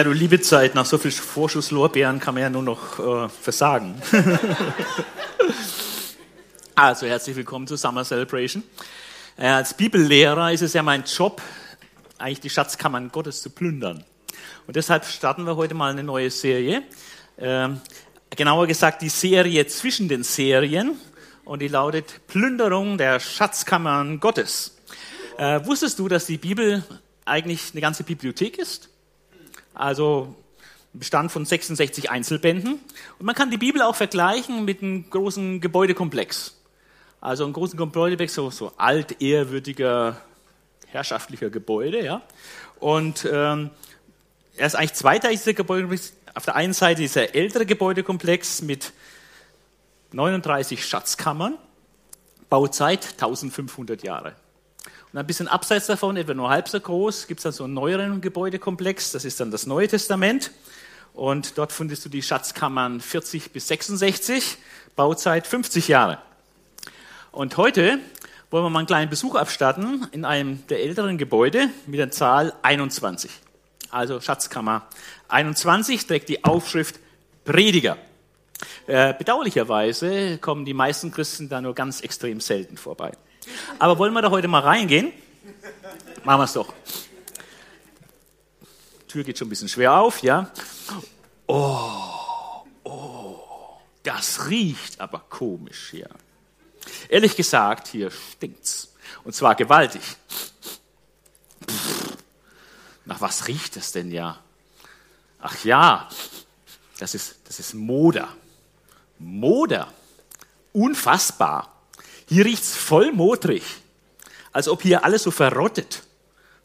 Ja, du liebe Zeit, nach so viel Vorschusslorbeeren kann man ja nur noch äh, versagen. also, herzlich willkommen zur Summer Celebration. Äh, als Bibellehrer ist es ja mein Job, eigentlich die Schatzkammern Gottes zu plündern. Und deshalb starten wir heute mal eine neue Serie. Äh, genauer gesagt, die Serie zwischen den Serien. Und die lautet Plünderung der Schatzkammern Gottes. Äh, wusstest du, dass die Bibel eigentlich eine ganze Bibliothek ist? Also Bestand von 66 Einzelbänden. Und man kann die Bibel auch vergleichen mit einem großen Gebäudekomplex. Also ein großen Gebäudekomplex, so, so alt, ehrwürdiger, herrschaftlicher Gebäude. Ja? Und ähm, er ist eigentlich zweiteilig, dieser Gebäudekomplex. Auf der einen Seite dieser ältere Gebäudekomplex mit 39 Schatzkammern, Bauzeit 1500 Jahre. Und ein bisschen abseits davon, etwa nur halb so groß, gibt es dann so einen neueren Gebäudekomplex, das ist dann das Neue Testament. Und dort findest du die Schatzkammern 40 bis 66, Bauzeit 50 Jahre. Und heute wollen wir mal einen kleinen Besuch abstatten in einem der älteren Gebäude mit der Zahl 21. Also Schatzkammer 21 trägt die Aufschrift Prediger. Äh, bedauerlicherweise kommen die meisten Christen da nur ganz extrem selten vorbei. Aber wollen wir da heute mal reingehen? Machen wir es doch. Tür geht schon ein bisschen schwer auf, ja. Oh, oh, das riecht aber komisch hier. Ehrlich gesagt, hier stinkt's. Und zwar gewaltig. Pff, nach was riecht es denn ja? Ach ja, das ist, das ist Moder. Moder. Unfassbar. Hier riecht's voll modrig, als ob hier alles so verrottet.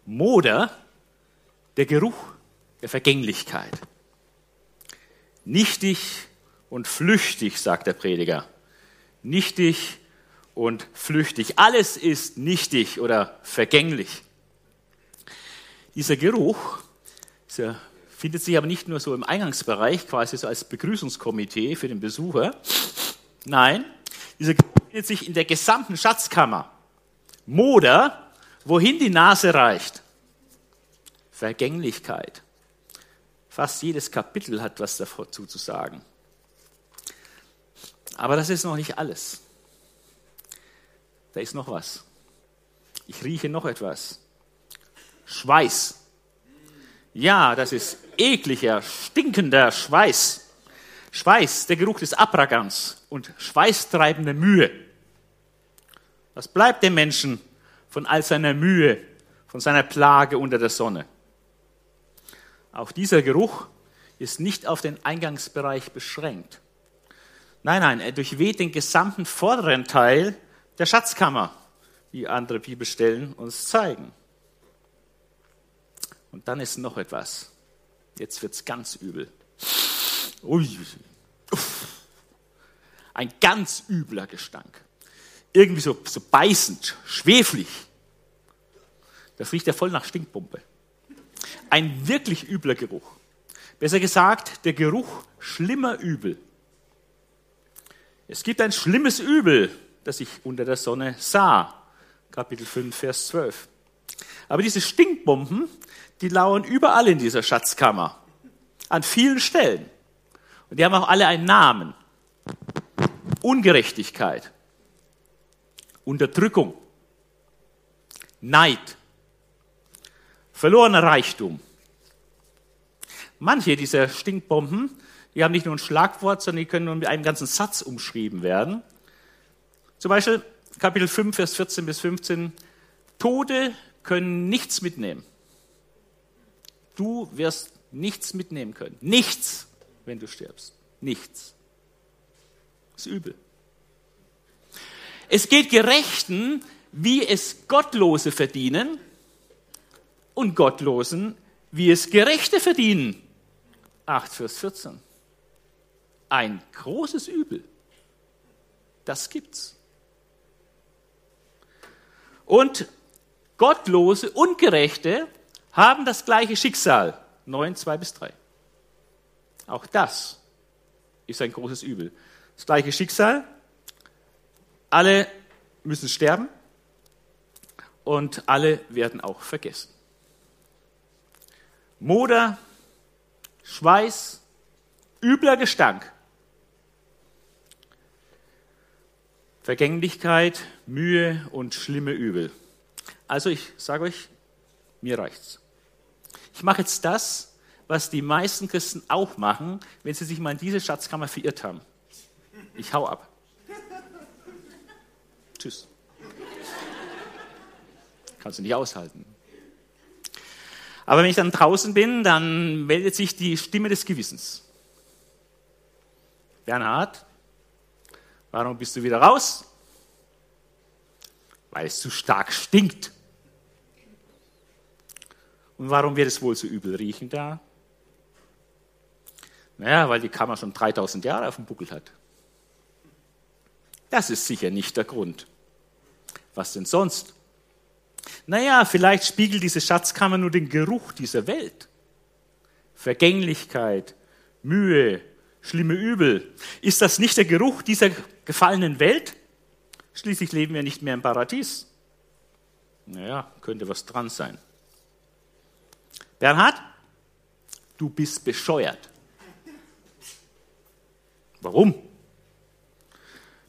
Moder, der Geruch der Vergänglichkeit. Nichtig und flüchtig, sagt der Prediger. Nichtig und flüchtig. Alles ist nichtig oder vergänglich. Dieser Geruch dieser findet sich aber nicht nur so im Eingangsbereich, quasi so als Begrüßungskomitee für den Besucher. Nein, dieser Geruch findet sich in der gesamten Schatzkammer. Moder, wohin die Nase reicht. Vergänglichkeit. Fast jedes Kapitel hat was dazu zu sagen. Aber das ist noch nicht alles. Da ist noch was. Ich rieche noch etwas. Schweiß. Ja, das ist ekliger, stinkender Schweiß. Schweiß, der Geruch des Abragans und schweißtreibende Mühe. Was bleibt dem Menschen von all seiner Mühe, von seiner Plage unter der Sonne? Auch dieser Geruch ist nicht auf den Eingangsbereich beschränkt. Nein, nein, er durchweht den gesamten vorderen Teil der Schatzkammer, wie andere Bibelstellen uns zeigen. Und dann ist noch etwas. Jetzt wird es ganz übel. Ui. Ein ganz übler Gestank irgendwie so, so beißend, schweflig. Das riecht ja voll nach Stinkpumpe. Ein wirklich übler Geruch. Besser gesagt, der Geruch schlimmer Übel. Es gibt ein schlimmes Übel, das ich unter der Sonne sah. Kapitel 5, Vers 12. Aber diese Stinkbomben, die lauern überall in dieser Schatzkammer. An vielen Stellen. Und die haben auch alle einen Namen. Ungerechtigkeit. Unterdrückung, Neid, verlorener Reichtum. Manche dieser Stinkbomben, die haben nicht nur ein Schlagwort, sondern die können nur mit einem ganzen Satz umschrieben werden. Zum Beispiel Kapitel 5, Vers 14 bis 15. Tode können nichts mitnehmen. Du wirst nichts mitnehmen können. Nichts, wenn du stirbst. Nichts. Das ist übel. Es geht Gerechten, wie es Gottlose verdienen und Gottlosen, wie es Gerechte verdienen. 8 Vers 14. Ein großes Übel. Das gibt's. Und Gottlose und Gerechte haben das gleiche Schicksal. 9, 2 bis 3. Auch das ist ein großes Übel. Das gleiche Schicksal, alle müssen sterben und alle werden auch vergessen. Moder, Schweiß, übler Gestank, Vergänglichkeit, Mühe und schlimme Übel. Also ich sage euch, mir reicht's. Ich mache jetzt das, was die meisten Christen auch machen, wenn sie sich mal in diese Schatzkammer verirrt haben. Ich hau ab. Tschüss. Kannst du nicht aushalten. Aber wenn ich dann draußen bin, dann meldet sich die Stimme des Gewissens. Bernhard, warum bist du wieder raus? Weil es zu stark stinkt. Und warum wird es wohl so übel riechen da? Naja, weil die Kammer schon 3000 Jahre auf dem Buckel hat. Das ist sicher nicht der Grund. Was denn sonst? Naja, vielleicht spiegelt diese Schatzkammer nur den Geruch dieser Welt. Vergänglichkeit, Mühe, schlimme Übel. Ist das nicht der Geruch dieser gefallenen Welt? Schließlich leben wir nicht mehr im Paradies. Naja, könnte was dran sein. Bernhard, du bist bescheuert. Warum?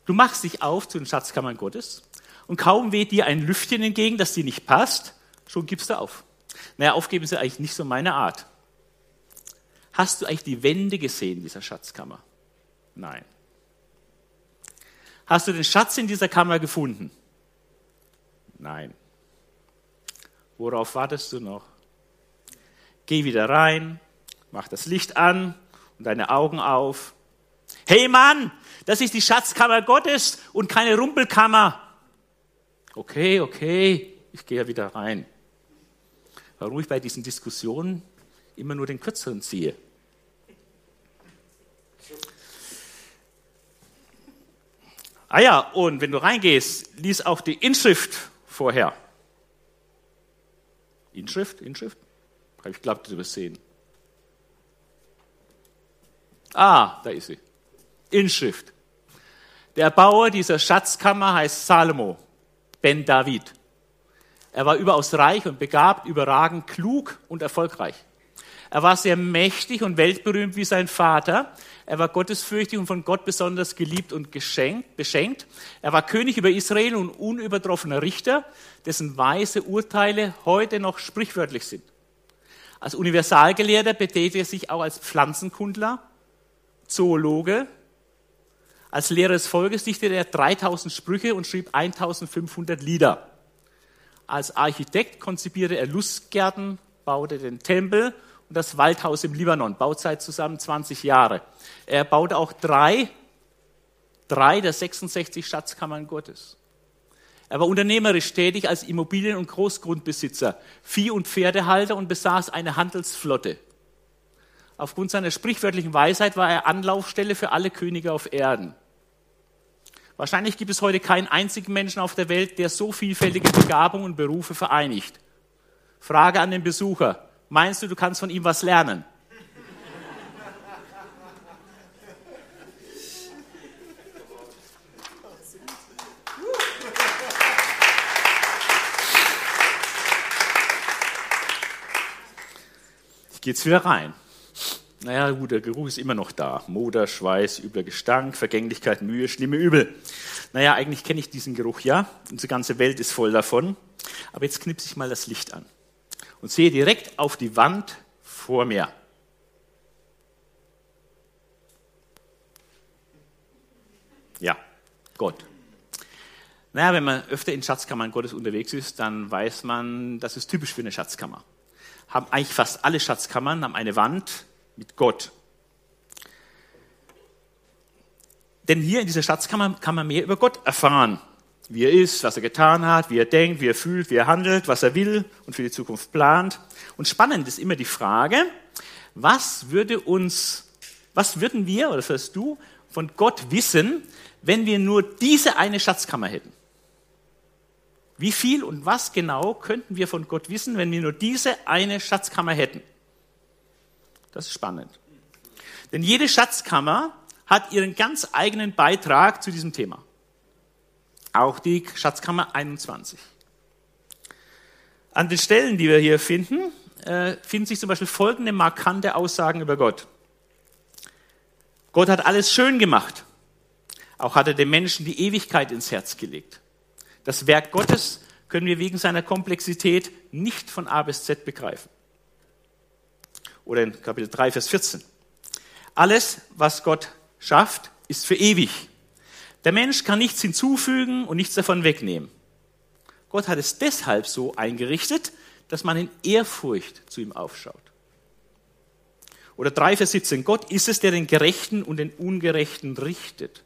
Du machst dich auf zu den Schatzkammern Gottes und kaum weht dir ein Lüftchen entgegen, das dir nicht passt, schon gibst du auf. Naja, aufgeben ist ja eigentlich nicht so meine Art. Hast du eigentlich die Wände gesehen dieser Schatzkammer? Nein. Hast du den Schatz in dieser Kammer gefunden? Nein. Worauf wartest du noch? Geh wieder rein, mach das Licht an und deine Augen auf. Hey Mann, das ist die Schatzkammer Gottes und keine Rumpelkammer. Okay, okay, ich gehe ja wieder rein. Warum ich bei diesen Diskussionen immer nur den kürzeren ziehe. Ah ja, und wenn du reingehst, lies auch die Inschrift vorher. Inschrift, Inschrift? Ich glaubt, übersehen. Ah, da ist sie. Inschrift. Der Bauer dieser Schatzkammer heißt Salomo, Ben David. Er war überaus reich und begabt, überragend klug und erfolgreich. Er war sehr mächtig und weltberühmt wie sein Vater. Er war gottesfürchtig und von Gott besonders geliebt und geschenkt, beschenkt. Er war König über Israel und unübertroffener Richter, dessen weise Urteile heute noch sprichwörtlich sind. Als Universalgelehrter betätigte er sich auch als Pflanzenkundler, Zoologe. Als Lehrer des Volkes dichtete er 3000 Sprüche und schrieb 1500 Lieder. Als Architekt konzipierte er Lustgärten, baute den Tempel und das Waldhaus im Libanon. Bauzeit zusammen 20 Jahre. Er baute auch drei, drei der 66 Schatzkammern Gottes. Er war unternehmerisch tätig als Immobilien- und Großgrundbesitzer, Vieh- und Pferdehalter und besaß eine Handelsflotte. Aufgrund seiner sprichwörtlichen Weisheit war er Anlaufstelle für alle Könige auf Erden. Wahrscheinlich gibt es heute keinen einzigen Menschen auf der Welt, der so vielfältige Begabungen und Berufe vereinigt. Frage an den Besucher. Meinst du, du kannst von ihm was lernen? Ich gehe jetzt wieder rein. Naja, gut, der Geruch ist immer noch da. Moder, Schweiß, übler Gestank, Vergänglichkeit, Mühe, schlimme Übel. Naja, eigentlich kenne ich diesen Geruch ja. Unsere ganze Welt ist voll davon. Aber jetzt knipse ich mal das Licht an und sehe direkt auf die Wand vor mir. Ja, Gott. Naja, wenn man öfter in Schatzkammern Gottes unterwegs ist, dann weiß man, das ist typisch für eine Schatzkammer. Haben eigentlich fast alle Schatzkammern haben eine Wand mit Gott. Denn hier in dieser Schatzkammer kann man mehr über Gott erfahren wie er ist, was er getan hat, wie er denkt, wie er fühlt, wie er handelt, was er will und für die Zukunft plant. Und spannend ist immer die Frage, was würde uns, was würden wir, oder was wirst du, von Gott wissen, wenn wir nur diese eine Schatzkammer hätten? Wie viel und was genau könnten wir von Gott wissen, wenn wir nur diese eine Schatzkammer hätten? Das ist spannend. Denn jede Schatzkammer hat ihren ganz eigenen Beitrag zu diesem Thema auch die Schatzkammer 21. An den Stellen, die wir hier finden, äh, finden sich zum Beispiel folgende markante Aussagen über Gott. Gott hat alles schön gemacht. Auch hat er dem Menschen die Ewigkeit ins Herz gelegt. Das Werk Gottes können wir wegen seiner Komplexität nicht von A bis Z begreifen. Oder in Kapitel 3, Vers 14. Alles, was Gott schafft, ist für ewig. Der Mensch kann nichts hinzufügen und nichts davon wegnehmen. Gott hat es deshalb so eingerichtet, dass man in Ehrfurcht zu ihm aufschaut. Oder 3, Vers 17. Gott ist es, der den Gerechten und den Ungerechten richtet.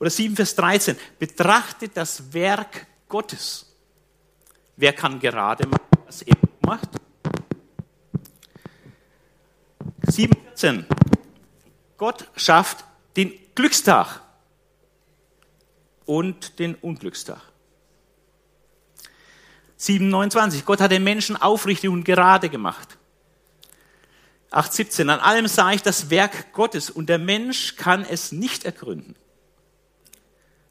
Oder 7, Vers 13. Betrachtet das Werk Gottes. Wer kann gerade machen, was er macht? 7, 14. Gott schafft den Glückstag und den Unglückstag. 7,29. Gott hat den Menschen aufrichtig und gerade gemacht. 8,17. An allem sah ich das Werk Gottes und der Mensch kann es nicht ergründen.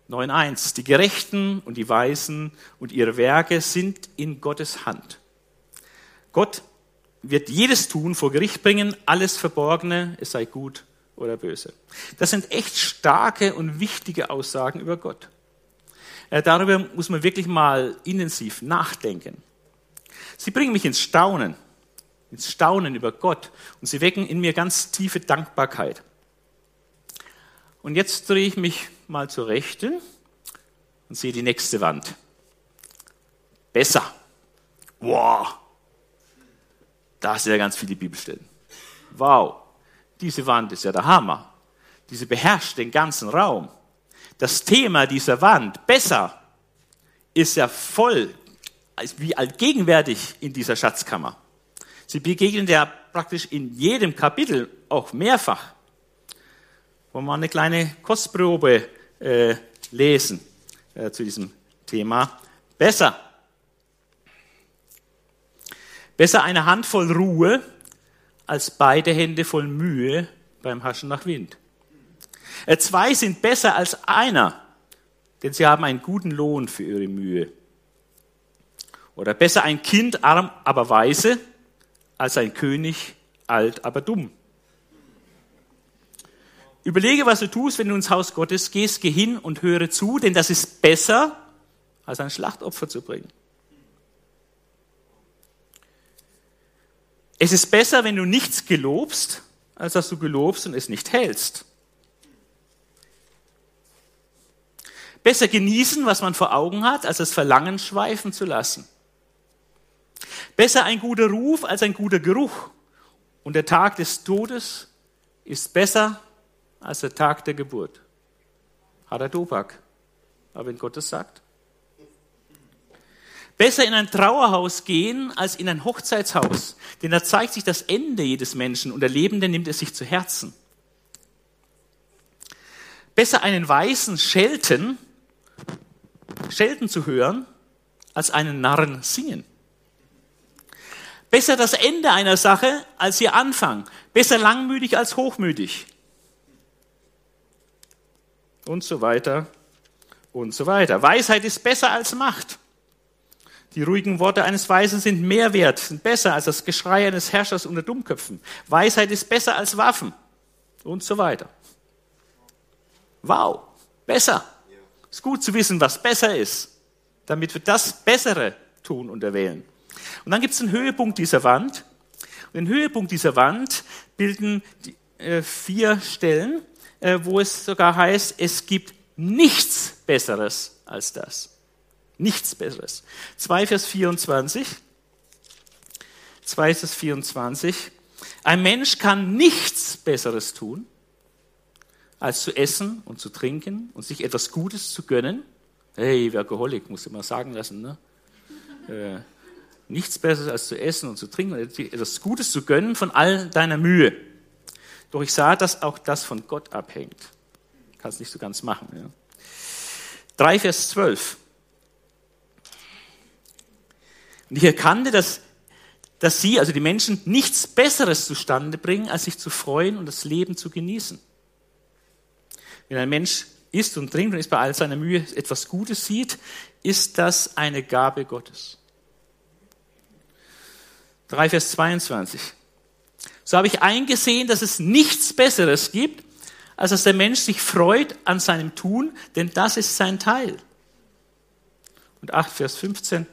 9.1. Die Gerechten und die Weisen und ihre Werke sind in Gottes Hand. Gott wird jedes Tun vor Gericht bringen, alles Verborgene, es sei gut oder böse. Das sind echt starke und wichtige Aussagen über Gott. Äh, darüber muss man wirklich mal intensiv nachdenken. Sie bringen mich ins Staunen, ins Staunen über Gott und sie wecken in mir ganz tiefe Dankbarkeit. Und jetzt drehe ich mich mal zur Rechten und sehe die nächste Wand. Besser. Wow. Da sind ja ganz viele Bibelstellen. Wow. Diese Wand ist ja der Hammer. Diese beherrscht den ganzen Raum. Das Thema dieser Wand, besser, ist ja voll, wie allgegenwärtig in dieser Schatzkammer. Sie begegnen ja praktisch in jedem Kapitel auch mehrfach. Wollen wir eine kleine Kostprobe äh, lesen äh, zu diesem Thema? Besser. Besser eine Handvoll Ruhe als beide Hände voll Mühe beim Haschen nach Wind. Äh, zwei sind besser als einer, denn sie haben einen guten Lohn für ihre Mühe. Oder besser ein Kind arm, aber weise, als ein König alt, aber dumm. Überlege, was du tust, wenn du ins Haus Gottes gehst, geh hin und höre zu, denn das ist besser, als ein Schlachtopfer zu bringen. Es ist besser, wenn du nichts gelobst, als dass du gelobst und es nicht hältst. Besser genießen, was man vor Augen hat, als das Verlangen schweifen zu lassen. Besser ein guter Ruf als ein guter Geruch. Und der Tag des Todes ist besser als der Tag der Geburt. Hat er Tobak. Aber wenn Gott es sagt. Besser in ein Trauerhaus gehen als in ein Hochzeitshaus, denn da zeigt sich das Ende jedes Menschen und der Lebende nimmt es sich zu Herzen. Besser einen Weißen schelten, schelten zu hören, als einen Narren singen. Besser das Ende einer Sache als ihr Anfang. Besser langmütig als hochmütig. Und so weiter und so weiter. Weisheit ist besser als Macht. Die ruhigen Worte eines Weisen sind mehr wert, sind besser als das Geschrei eines Herrschers unter Dummköpfen. Weisheit ist besser als Waffen und so weiter. Wow, besser. Ist gut zu wissen, was besser ist, damit wir das Bessere tun und erwählen. Und dann gibt es einen Höhepunkt dieser Wand. Und den Höhepunkt dieser Wand bilden die, äh, vier Stellen, äh, wo es sogar heißt, es gibt nichts Besseres als das. Nichts Besseres. 2 Vers 24. 2 Vers 24. Ein Mensch kann nichts Besseres tun, als zu essen und zu trinken und sich etwas Gutes zu gönnen. Hey, Workaholic, muss ich mal sagen lassen. Ne? Äh, nichts Besseres als zu essen und zu trinken und etwas Gutes zu gönnen von all deiner Mühe. Doch ich sah, dass auch das von Gott abhängt. Kannst nicht so ganz machen. Ja? 3 Vers 12. Und ich erkannte, dass, dass sie, also die Menschen, nichts Besseres zustande bringen, als sich zu freuen und das Leben zu genießen. Wenn ein Mensch isst und trinkt und ist bei all seiner Mühe etwas Gutes sieht, ist das eine Gabe Gottes. 3, Vers 22. So habe ich eingesehen, dass es nichts Besseres gibt, als dass der Mensch sich freut an seinem Tun, denn das ist sein Teil. Und 8, Vers 15.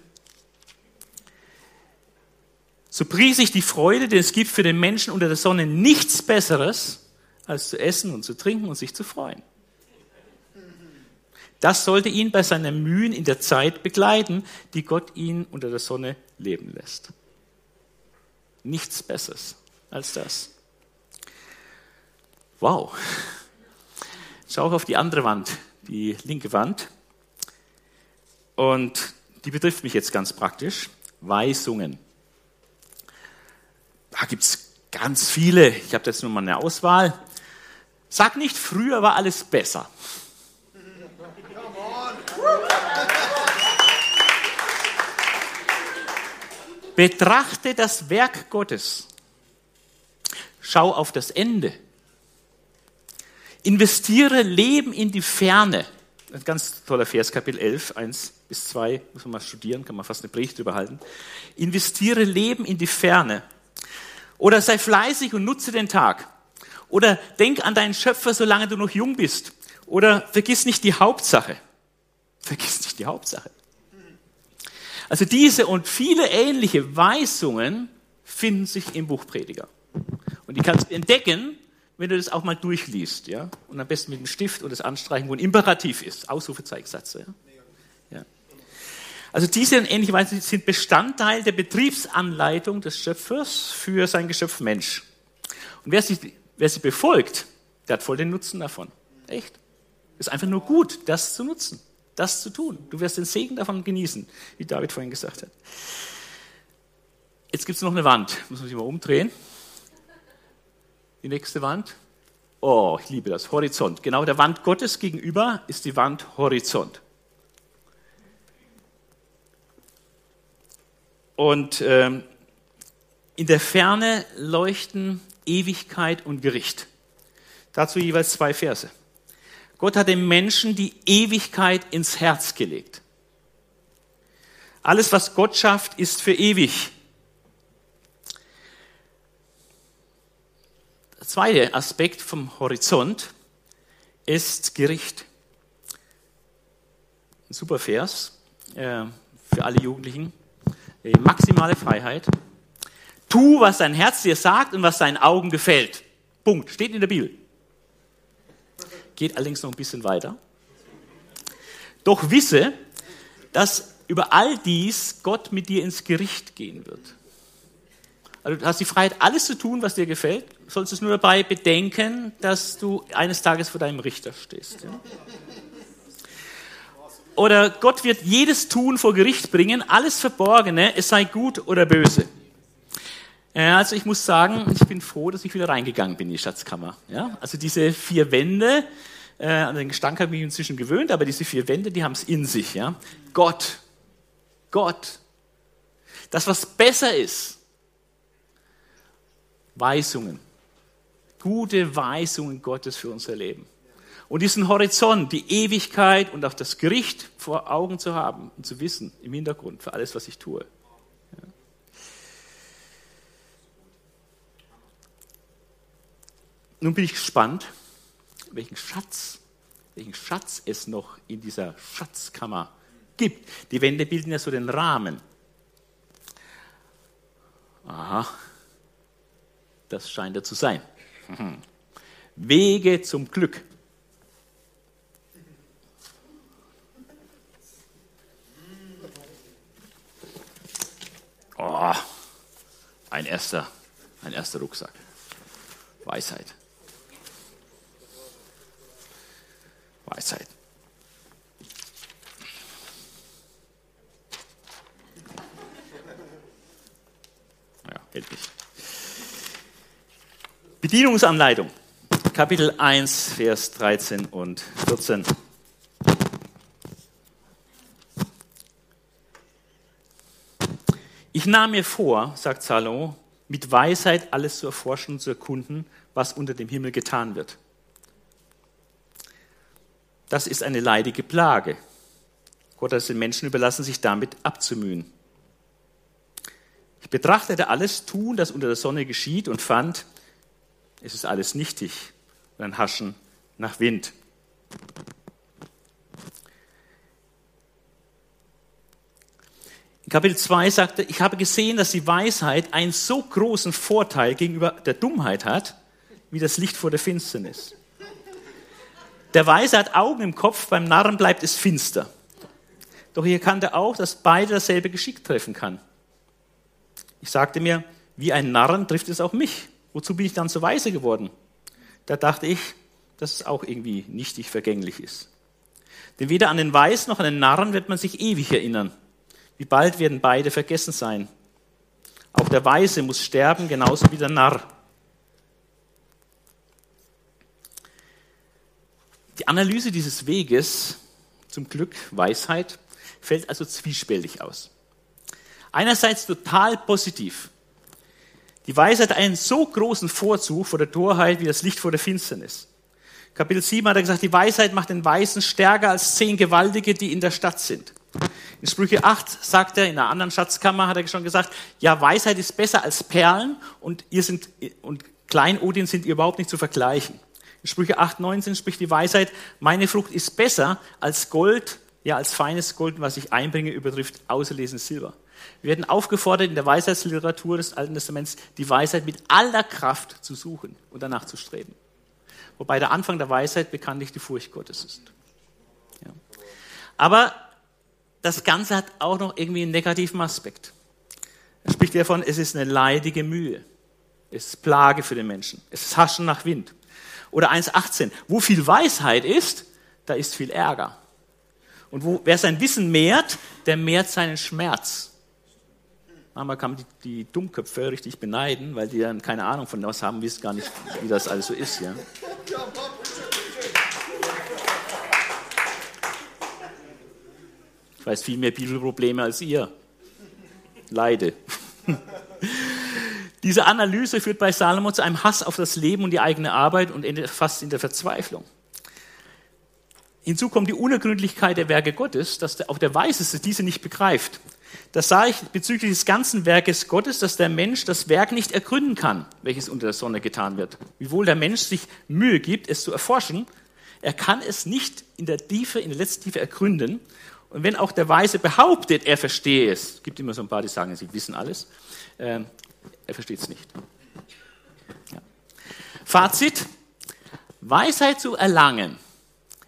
So pries ich die Freude, denn es gibt für den Menschen unter der Sonne nichts Besseres, als zu essen und zu trinken und sich zu freuen. Das sollte ihn bei seinen Mühen in der Zeit begleiten, die Gott ihn unter der Sonne leben lässt. Nichts Besseres als das. Wow. Schau auf die andere Wand, die linke Wand. Und die betrifft mich jetzt ganz praktisch. Weisungen. Da gibt es ganz viele. Ich habe jetzt nur mal eine Auswahl. Sag nicht, früher war alles besser. Betrachte das Werk Gottes. Schau auf das Ende. Investiere Leben in die Ferne. Ein ganz toller Vers, Kapitel 11, 1 bis 2, muss man mal studieren, kann man fast eine Predigt überhalten. Investiere Leben in die Ferne. Oder sei fleißig und nutze den Tag. Oder denk an deinen Schöpfer, solange du noch jung bist. Oder vergiss nicht die Hauptsache. Vergiss nicht die Hauptsache. Also diese und viele ähnliche Weisungen finden sich im Buch Prediger. Und die kannst du entdecken, wenn du das auch mal durchliest, ja? Und am besten mit dem Stift und das Anstreichen, wo ein Imperativ ist. Ausrufezeichensatz, ja? ja. Also diese und ähnliche Weisungen sind Bestandteil der Betriebsanleitung des Schöpfers für sein Geschöpf Mensch. Und wer sie, wer sie befolgt, der hat voll den Nutzen davon. Echt. Ist einfach nur gut, das zu nutzen das zu tun. Du wirst den Segen davon genießen, wie David vorhin gesagt hat. Jetzt gibt es noch eine Wand. Muss man sich mal umdrehen. Die nächste Wand. Oh, ich liebe das. Horizont. Genau der Wand Gottes gegenüber ist die Wand Horizont. Und ähm, in der Ferne leuchten Ewigkeit und Gericht. Dazu jeweils zwei Verse. Gott hat dem Menschen die Ewigkeit ins Herz gelegt. Alles, was Gott schafft, ist für ewig. Der zweite Aspekt vom Horizont ist Gericht. Ein super Vers äh, für alle Jugendlichen. Maximale Freiheit. Tu, was dein Herz dir sagt und was deinen Augen gefällt. Punkt. Steht in der Bibel geht allerdings noch ein bisschen weiter. Doch wisse, dass über all dies Gott mit dir ins Gericht gehen wird. Also du hast die Freiheit, alles zu tun, was dir gefällt, sollst es nur dabei bedenken, dass du eines Tages vor deinem Richter stehst. Ja? Oder Gott wird jedes Tun vor Gericht bringen, alles Verborgene, es sei gut oder böse. Also ich muss sagen, ich bin froh, dass ich wieder reingegangen bin in die Schatzkammer. Ja? Also diese vier Wände, äh, an den Gestank habe ich mich inzwischen gewöhnt, aber diese vier Wände, die haben es in sich. Ja? Gott, Gott, das, was besser ist, Weisungen, gute Weisungen Gottes für unser Leben. Und diesen Horizont, die Ewigkeit und auch das Gericht vor Augen zu haben und zu wissen im Hintergrund für alles, was ich tue. Nun bin ich gespannt, welchen Schatz, welchen Schatz es noch in dieser Schatzkammer gibt. Die Wände bilden ja so den Rahmen. Aha, das scheint er zu sein. Wege zum Glück. Oh, ein erster, ein erster Rucksack. Weisheit. Weisheit. Ja, hält nicht. Bedienungsanleitung. Kapitel 1, Vers 13 und 14. Ich nahm mir vor, sagt Salomo, mit Weisheit alles zu erforschen und zu erkunden, was unter dem Himmel getan wird das ist eine leidige Plage. Gott hat es den Menschen überlassen, sich damit abzumühen. Ich betrachtete alles Tun, das unter der Sonne geschieht, und fand, es ist alles nichtig und ein Haschen nach Wind. Kapitel 2 sagt er, ich habe gesehen, dass die Weisheit einen so großen Vorteil gegenüber der Dummheit hat, wie das Licht vor der Finsternis. Der Weise hat Augen im Kopf, beim Narren bleibt es finster. Doch ich erkannte auch, dass beide dasselbe Geschick treffen kann. Ich sagte mir, wie ein Narren trifft es auch mich. Wozu bin ich dann so weise geworden? Da dachte ich, dass es auch irgendwie nichtig vergänglich ist. Denn weder an den Weisen noch an den Narren wird man sich ewig erinnern. Wie bald werden beide vergessen sein. Auch der Weise muss sterben, genauso wie der Narr. Die Analyse dieses Weges zum Glück, Weisheit, fällt also zwiespältig aus. Einerseits total positiv. Die Weisheit hat einen so großen Vorzug vor der Torheit wie das Licht vor der Finsternis. Kapitel 7 hat er gesagt, die Weisheit macht den Weisen stärker als zehn Gewaltige, die in der Stadt sind. In Sprüche 8 sagt er, in einer anderen Schatzkammer hat er schon gesagt, ja, Weisheit ist besser als Perlen und ihr sind, und Kleinodien sind ihr überhaupt nicht zu vergleichen. In Sprüche 8, 19 spricht die Weisheit, meine Frucht ist besser als Gold, ja, als feines Gold, was ich einbringe, übertrifft auserlesenes Silber. Wir werden aufgefordert, in der Weisheitsliteratur des Alten Testaments die Weisheit mit aller Kraft zu suchen und danach zu streben. Wobei der Anfang der Weisheit bekanntlich die Furcht Gottes ist. Ja. Aber das Ganze hat auch noch irgendwie einen negativen Aspekt. Er spricht davon, es ist eine leidige Mühe. Es ist Plage für den Menschen. Es ist Haschen nach Wind. Oder 1,18. Wo viel Weisheit ist, da ist viel Ärger. Und wo, wer sein Wissen mehrt, der mehrt seinen Schmerz. Manchmal kann man die, die Dummköpfe richtig beneiden, weil die dann keine Ahnung von was haben, wissen gar nicht, wie das alles so ist. Ja. Ich weiß viel mehr Bibelprobleme als ihr. Leide. Diese Analyse führt bei Salomo zu einem Hass auf das Leben und die eigene Arbeit und endet fast in der Verzweiflung. Hinzu kommt die Unergründlichkeit der Werke Gottes, dass auch der Weiseste diese nicht begreift. Das sah ich bezüglich des ganzen Werkes Gottes, dass der Mensch das Werk nicht ergründen kann, welches unter der Sonne getan wird. Wiewohl der Mensch sich Mühe gibt, es zu erforschen, er kann es nicht in der Tiefe, in der letzten Tiefe ergründen. Und wenn auch der Weise behauptet, er verstehe es, es gibt immer so ein paar, die sagen, sie wissen alles, äh, er versteht es nicht. Ja. Fazit, Weisheit zu erlangen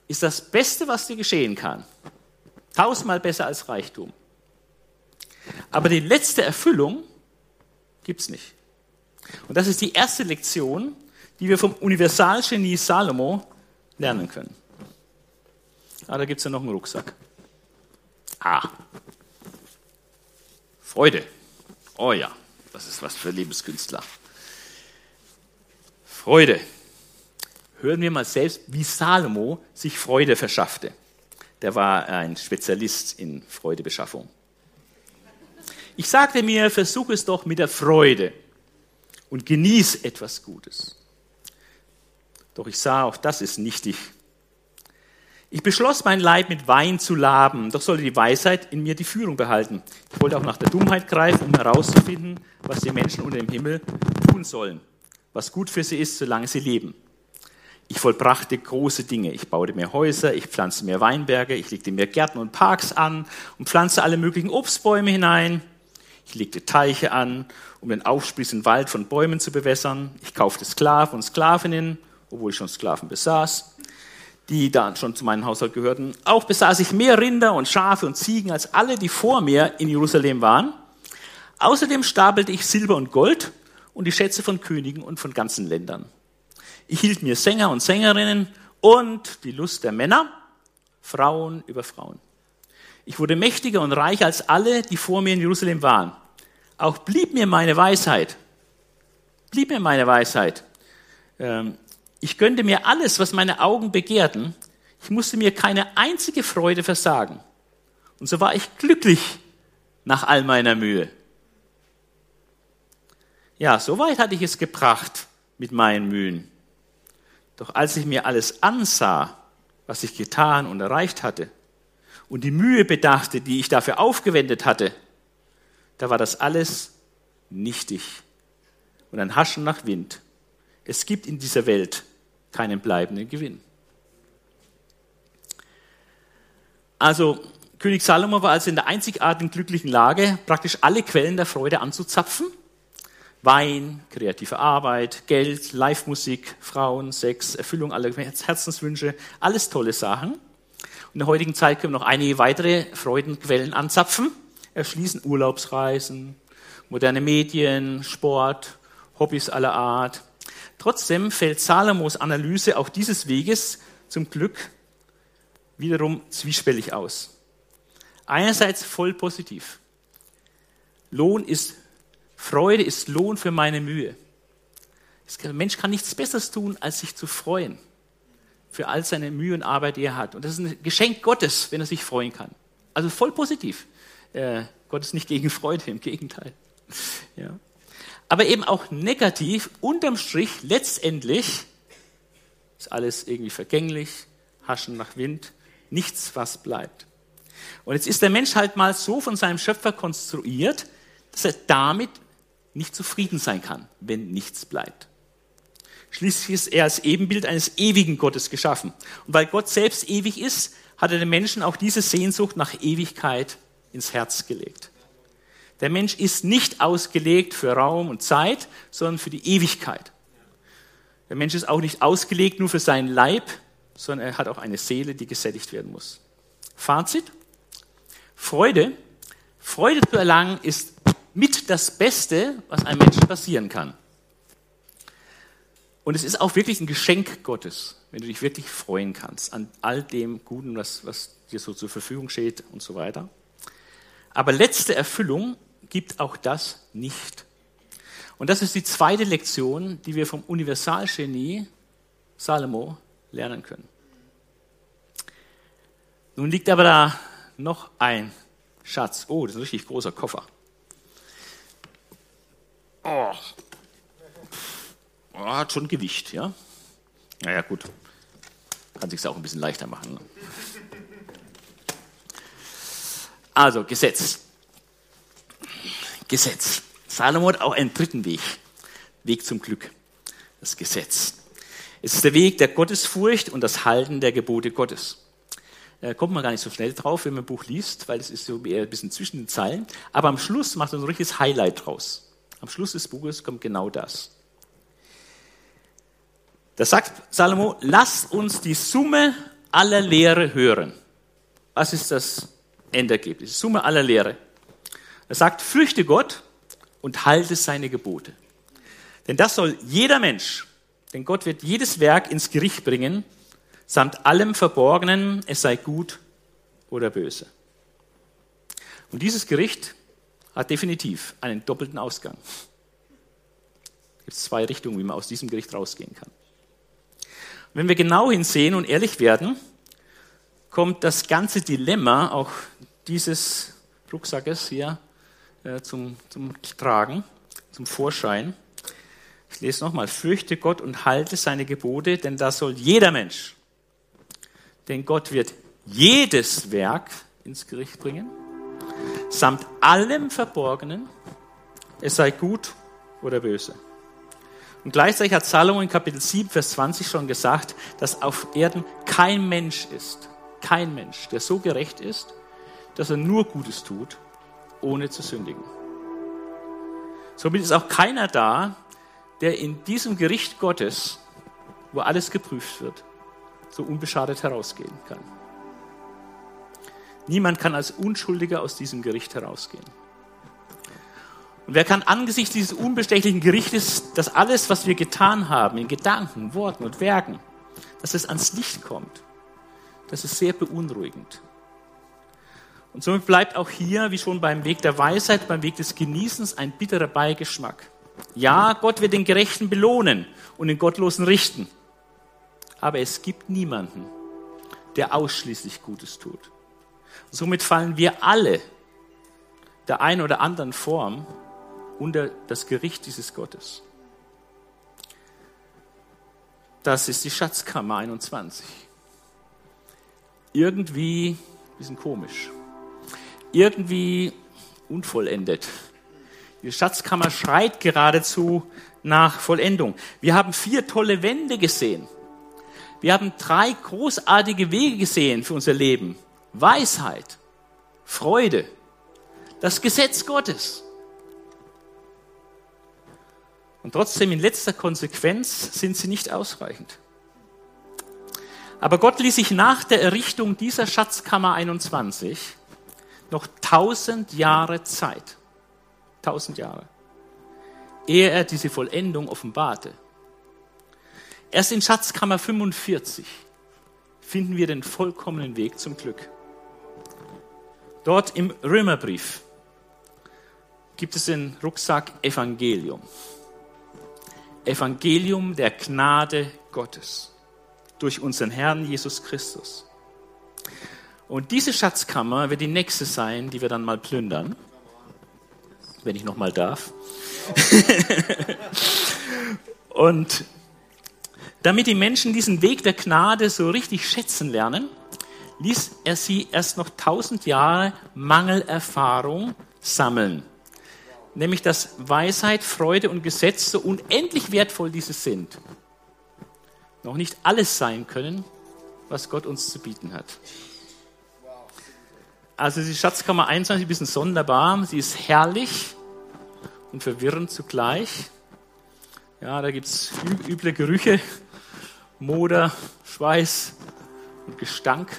ist das Beste, was dir geschehen kann. Tausendmal besser als Reichtum. Aber die letzte Erfüllung gibt es nicht. Und das ist die erste Lektion, die wir vom Universalgenie Salomo lernen können. Ah, da gibt es ja noch einen Rucksack. Ah. Freude. Oh ja, das ist was für Lebenskünstler. Freude. Hören wir mal selbst, wie Salomo sich Freude verschaffte. Der war ein Spezialist in Freudebeschaffung. Ich sagte mir, versuch es doch mit der Freude und genieß etwas Gutes. Doch ich sah, auch das ist nichtig. Ich beschloss, mein Leib mit Wein zu laben, doch sollte die Weisheit in mir die Führung behalten. Ich wollte auch nach der Dummheit greifen, um herauszufinden, was die Menschen unter dem Himmel tun sollen, was gut für sie ist, solange sie leben. Ich vollbrachte große Dinge. Ich baute mir Häuser, ich pflanzte mir Weinberge, ich legte mir Gärten und Parks an und pflanzte alle möglichen Obstbäume hinein. Ich legte Teiche an, um den aufsprießenden Wald von Bäumen zu bewässern. Ich kaufte Sklaven und Sklavinnen, obwohl ich schon Sklaven besaß, die da schon zu meinem Haushalt gehörten. Auch besaß ich mehr Rinder und Schafe und Ziegen als alle, die vor mir in Jerusalem waren. Außerdem stapelte ich Silber und Gold und die Schätze von Königen und von ganzen Ländern. Ich hielt mir Sänger und Sängerinnen und die Lust der Männer, Frauen über Frauen. Ich wurde mächtiger und reicher als alle, die vor mir in Jerusalem waren. Auch blieb mir meine Weisheit. Blieb mir meine Weisheit. Ähm, ich gönnte mir alles, was meine Augen begehrten. Ich musste mir keine einzige Freude versagen. Und so war ich glücklich nach all meiner Mühe. Ja, so weit hatte ich es gebracht mit meinen Mühen. Doch als ich mir alles ansah, was ich getan und erreicht hatte, und die Mühe bedachte, die ich dafür aufgewendet hatte, da war das alles nichtig und ein Haschen nach Wind. Es gibt in dieser Welt keinen bleibenden Gewinn. Also König Salomo war also in der einzigartigen glücklichen Lage, praktisch alle Quellen der Freude anzuzapfen. Wein, kreative Arbeit, Geld, Live-Musik, Frauen, Sex, Erfüllung aller Herzenswünsche, alles tolle Sachen. In der heutigen Zeit können wir noch einige weitere Freudenquellen anzapfen, erschließen Urlaubsreisen, moderne Medien, Sport, Hobbys aller Art. Trotzdem fällt Salomos Analyse auch dieses Weges zum Glück wiederum zwiespältig aus. Einerseits voll positiv. Lohn ist, Freude ist Lohn für meine Mühe. Der Mensch kann nichts Besseres tun, als sich zu freuen für all seine Mühe und Arbeit, die er hat. Und das ist ein Geschenk Gottes, wenn er sich freuen kann. Also voll positiv. Äh, Gott ist nicht gegen Freude, im Gegenteil. Ja. Aber eben auch negativ, unterm Strich, letztendlich ist alles irgendwie vergänglich, haschen nach Wind, nichts, was bleibt. Und jetzt ist der Mensch halt mal so von seinem Schöpfer konstruiert, dass er damit nicht zufrieden sein kann, wenn nichts bleibt. Schließlich ist er als Ebenbild eines ewigen Gottes geschaffen. Und weil Gott selbst ewig ist, hat er den Menschen auch diese Sehnsucht nach Ewigkeit ins Herz gelegt. Der Mensch ist nicht ausgelegt für Raum und Zeit, sondern für die Ewigkeit. Der Mensch ist auch nicht ausgelegt nur für seinen Leib, sondern er hat auch eine Seele, die gesättigt werden muss. Fazit. Freude. Freude zu erlangen ist mit das Beste, was einem Menschen passieren kann. Und es ist auch wirklich ein Geschenk Gottes, wenn du dich wirklich freuen kannst an all dem Guten, was, was dir so zur Verfügung steht und so weiter. Aber letzte Erfüllung gibt auch das nicht. Und das ist die zweite Lektion, die wir vom Universalgenie Salomo lernen können. Nun liegt aber da noch ein Schatz. Oh, das ist ein richtig großer Koffer. Oh, oh hat schon Gewicht, ja? Naja, gut. Kann sich auch ein bisschen leichter machen. Ne? Also, Gesetz. Gesetz. Salomo hat auch einen dritten Weg. Weg zum Glück. Das Gesetz. Es ist der Weg der Gottesfurcht und das Halten der Gebote Gottes. Da kommt man gar nicht so schnell drauf, wenn man ein Buch liest, weil es ist so eher ein bisschen zwischen den Zeilen. Aber am Schluss macht er ein richtiges Highlight draus. Am Schluss des Buches kommt genau das. Da sagt Salomo, lasst uns die Summe aller Lehre hören. Was ist das Endergebnis? Summe aller Lehre. Er sagt, fürchte Gott und halte seine Gebote. Denn das soll jeder Mensch, denn Gott wird jedes Werk ins Gericht bringen, samt allem Verborgenen, es sei gut oder böse. Und dieses Gericht hat definitiv einen doppelten Ausgang. Es gibt zwei Richtungen, wie man aus diesem Gericht rausgehen kann. Wenn wir genau hinsehen und ehrlich werden, kommt das ganze Dilemma auch dieses Rucksackes hier äh, zum, zum Tragen, zum Vorschein. Ich lese nochmal, fürchte Gott und halte seine Gebote, denn da soll jeder Mensch, denn Gott wird jedes Werk ins Gericht bringen, samt allem Verborgenen, es sei gut oder böse. Und gleichzeitig hat Salomo in Kapitel 7, Vers 20 schon gesagt, dass auf Erden kein Mensch ist, kein Mensch, der so gerecht ist, dass er nur Gutes tut ohne zu sündigen. Somit ist auch keiner da, der in diesem Gericht Gottes, wo alles geprüft wird, so unbeschadet herausgehen kann. Niemand kann als Unschuldiger aus diesem Gericht herausgehen. Und wer kann angesichts dieses unbestechlichen Gerichtes, dass alles, was wir getan haben, in Gedanken, Worten und Werken, dass es ans Licht kommt, das ist sehr beunruhigend. Und somit bleibt auch hier, wie schon beim Weg der Weisheit, beim Weg des Genießens, ein bitterer Beigeschmack. Ja, Gott wird den Gerechten belohnen und den Gottlosen richten. Aber es gibt niemanden, der ausschließlich Gutes tut. Somit fallen wir alle der einen oder anderen Form unter das Gericht dieses Gottes. Das ist die Schatzkammer 21. Irgendwie ein bisschen komisch irgendwie unvollendet. Die Schatzkammer schreit geradezu nach Vollendung. Wir haben vier tolle Wände gesehen. Wir haben drei großartige Wege gesehen für unser Leben. Weisheit, Freude, das Gesetz Gottes. Und trotzdem in letzter Konsequenz sind sie nicht ausreichend. Aber Gott ließ sich nach der Errichtung dieser Schatzkammer 21 noch tausend Jahre Zeit. Tausend Jahre. Ehe er diese Vollendung offenbarte. Erst in Schatzkammer 45 finden wir den vollkommenen Weg zum Glück. Dort im Römerbrief gibt es den Rucksack Evangelium. Evangelium der Gnade Gottes durch unseren Herrn Jesus Christus. Und diese Schatzkammer wird die nächste sein, die wir dann mal plündern, wenn ich noch mal darf. Und damit die Menschen diesen Weg der Gnade so richtig schätzen lernen, ließ er sie erst noch tausend Jahre Mangelerfahrung sammeln nämlich dass Weisheit, Freude und Gesetz, so unendlich wertvoll diese sind, noch nicht alles sein können, was Gott uns zu bieten hat. Also die Schatzkammer 21 ist ein bisschen sonderbar. Sie ist herrlich und verwirrend zugleich. Ja, da gibt es üble Gerüche, Moder, Schweiß und Gestank,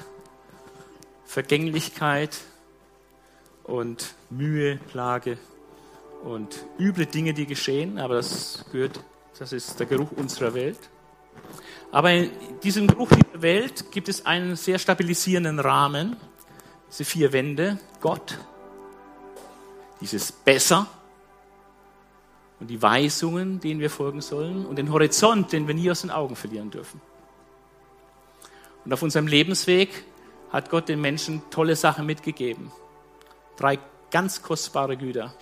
Vergänglichkeit und Mühe, Plage und üble Dinge, die geschehen, aber das gehört, das ist der Geruch unserer Welt. Aber in diesem Geruch dieser Welt gibt es einen sehr stabilisierenden Rahmen, diese vier Wände, Gott, dieses Besser und die Weisungen, denen wir folgen sollen und den Horizont, den wir nie aus den Augen verlieren dürfen. Und auf unserem Lebensweg hat Gott den Menschen tolle Sachen mitgegeben. Drei ganz kostbare Güter.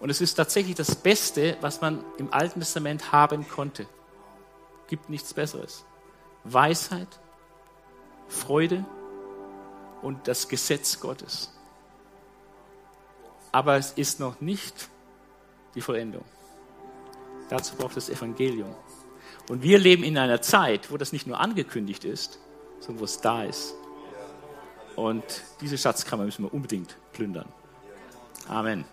Und es ist tatsächlich das Beste, was man im Alten Testament haben konnte. Gibt nichts Besseres. Weisheit, Freude und das Gesetz Gottes. Aber es ist noch nicht die Vollendung. Dazu braucht es Evangelium. Und wir leben in einer Zeit, wo das nicht nur angekündigt ist, sondern wo es da ist. Und diese Schatzkammer müssen wir unbedingt plündern. Amen.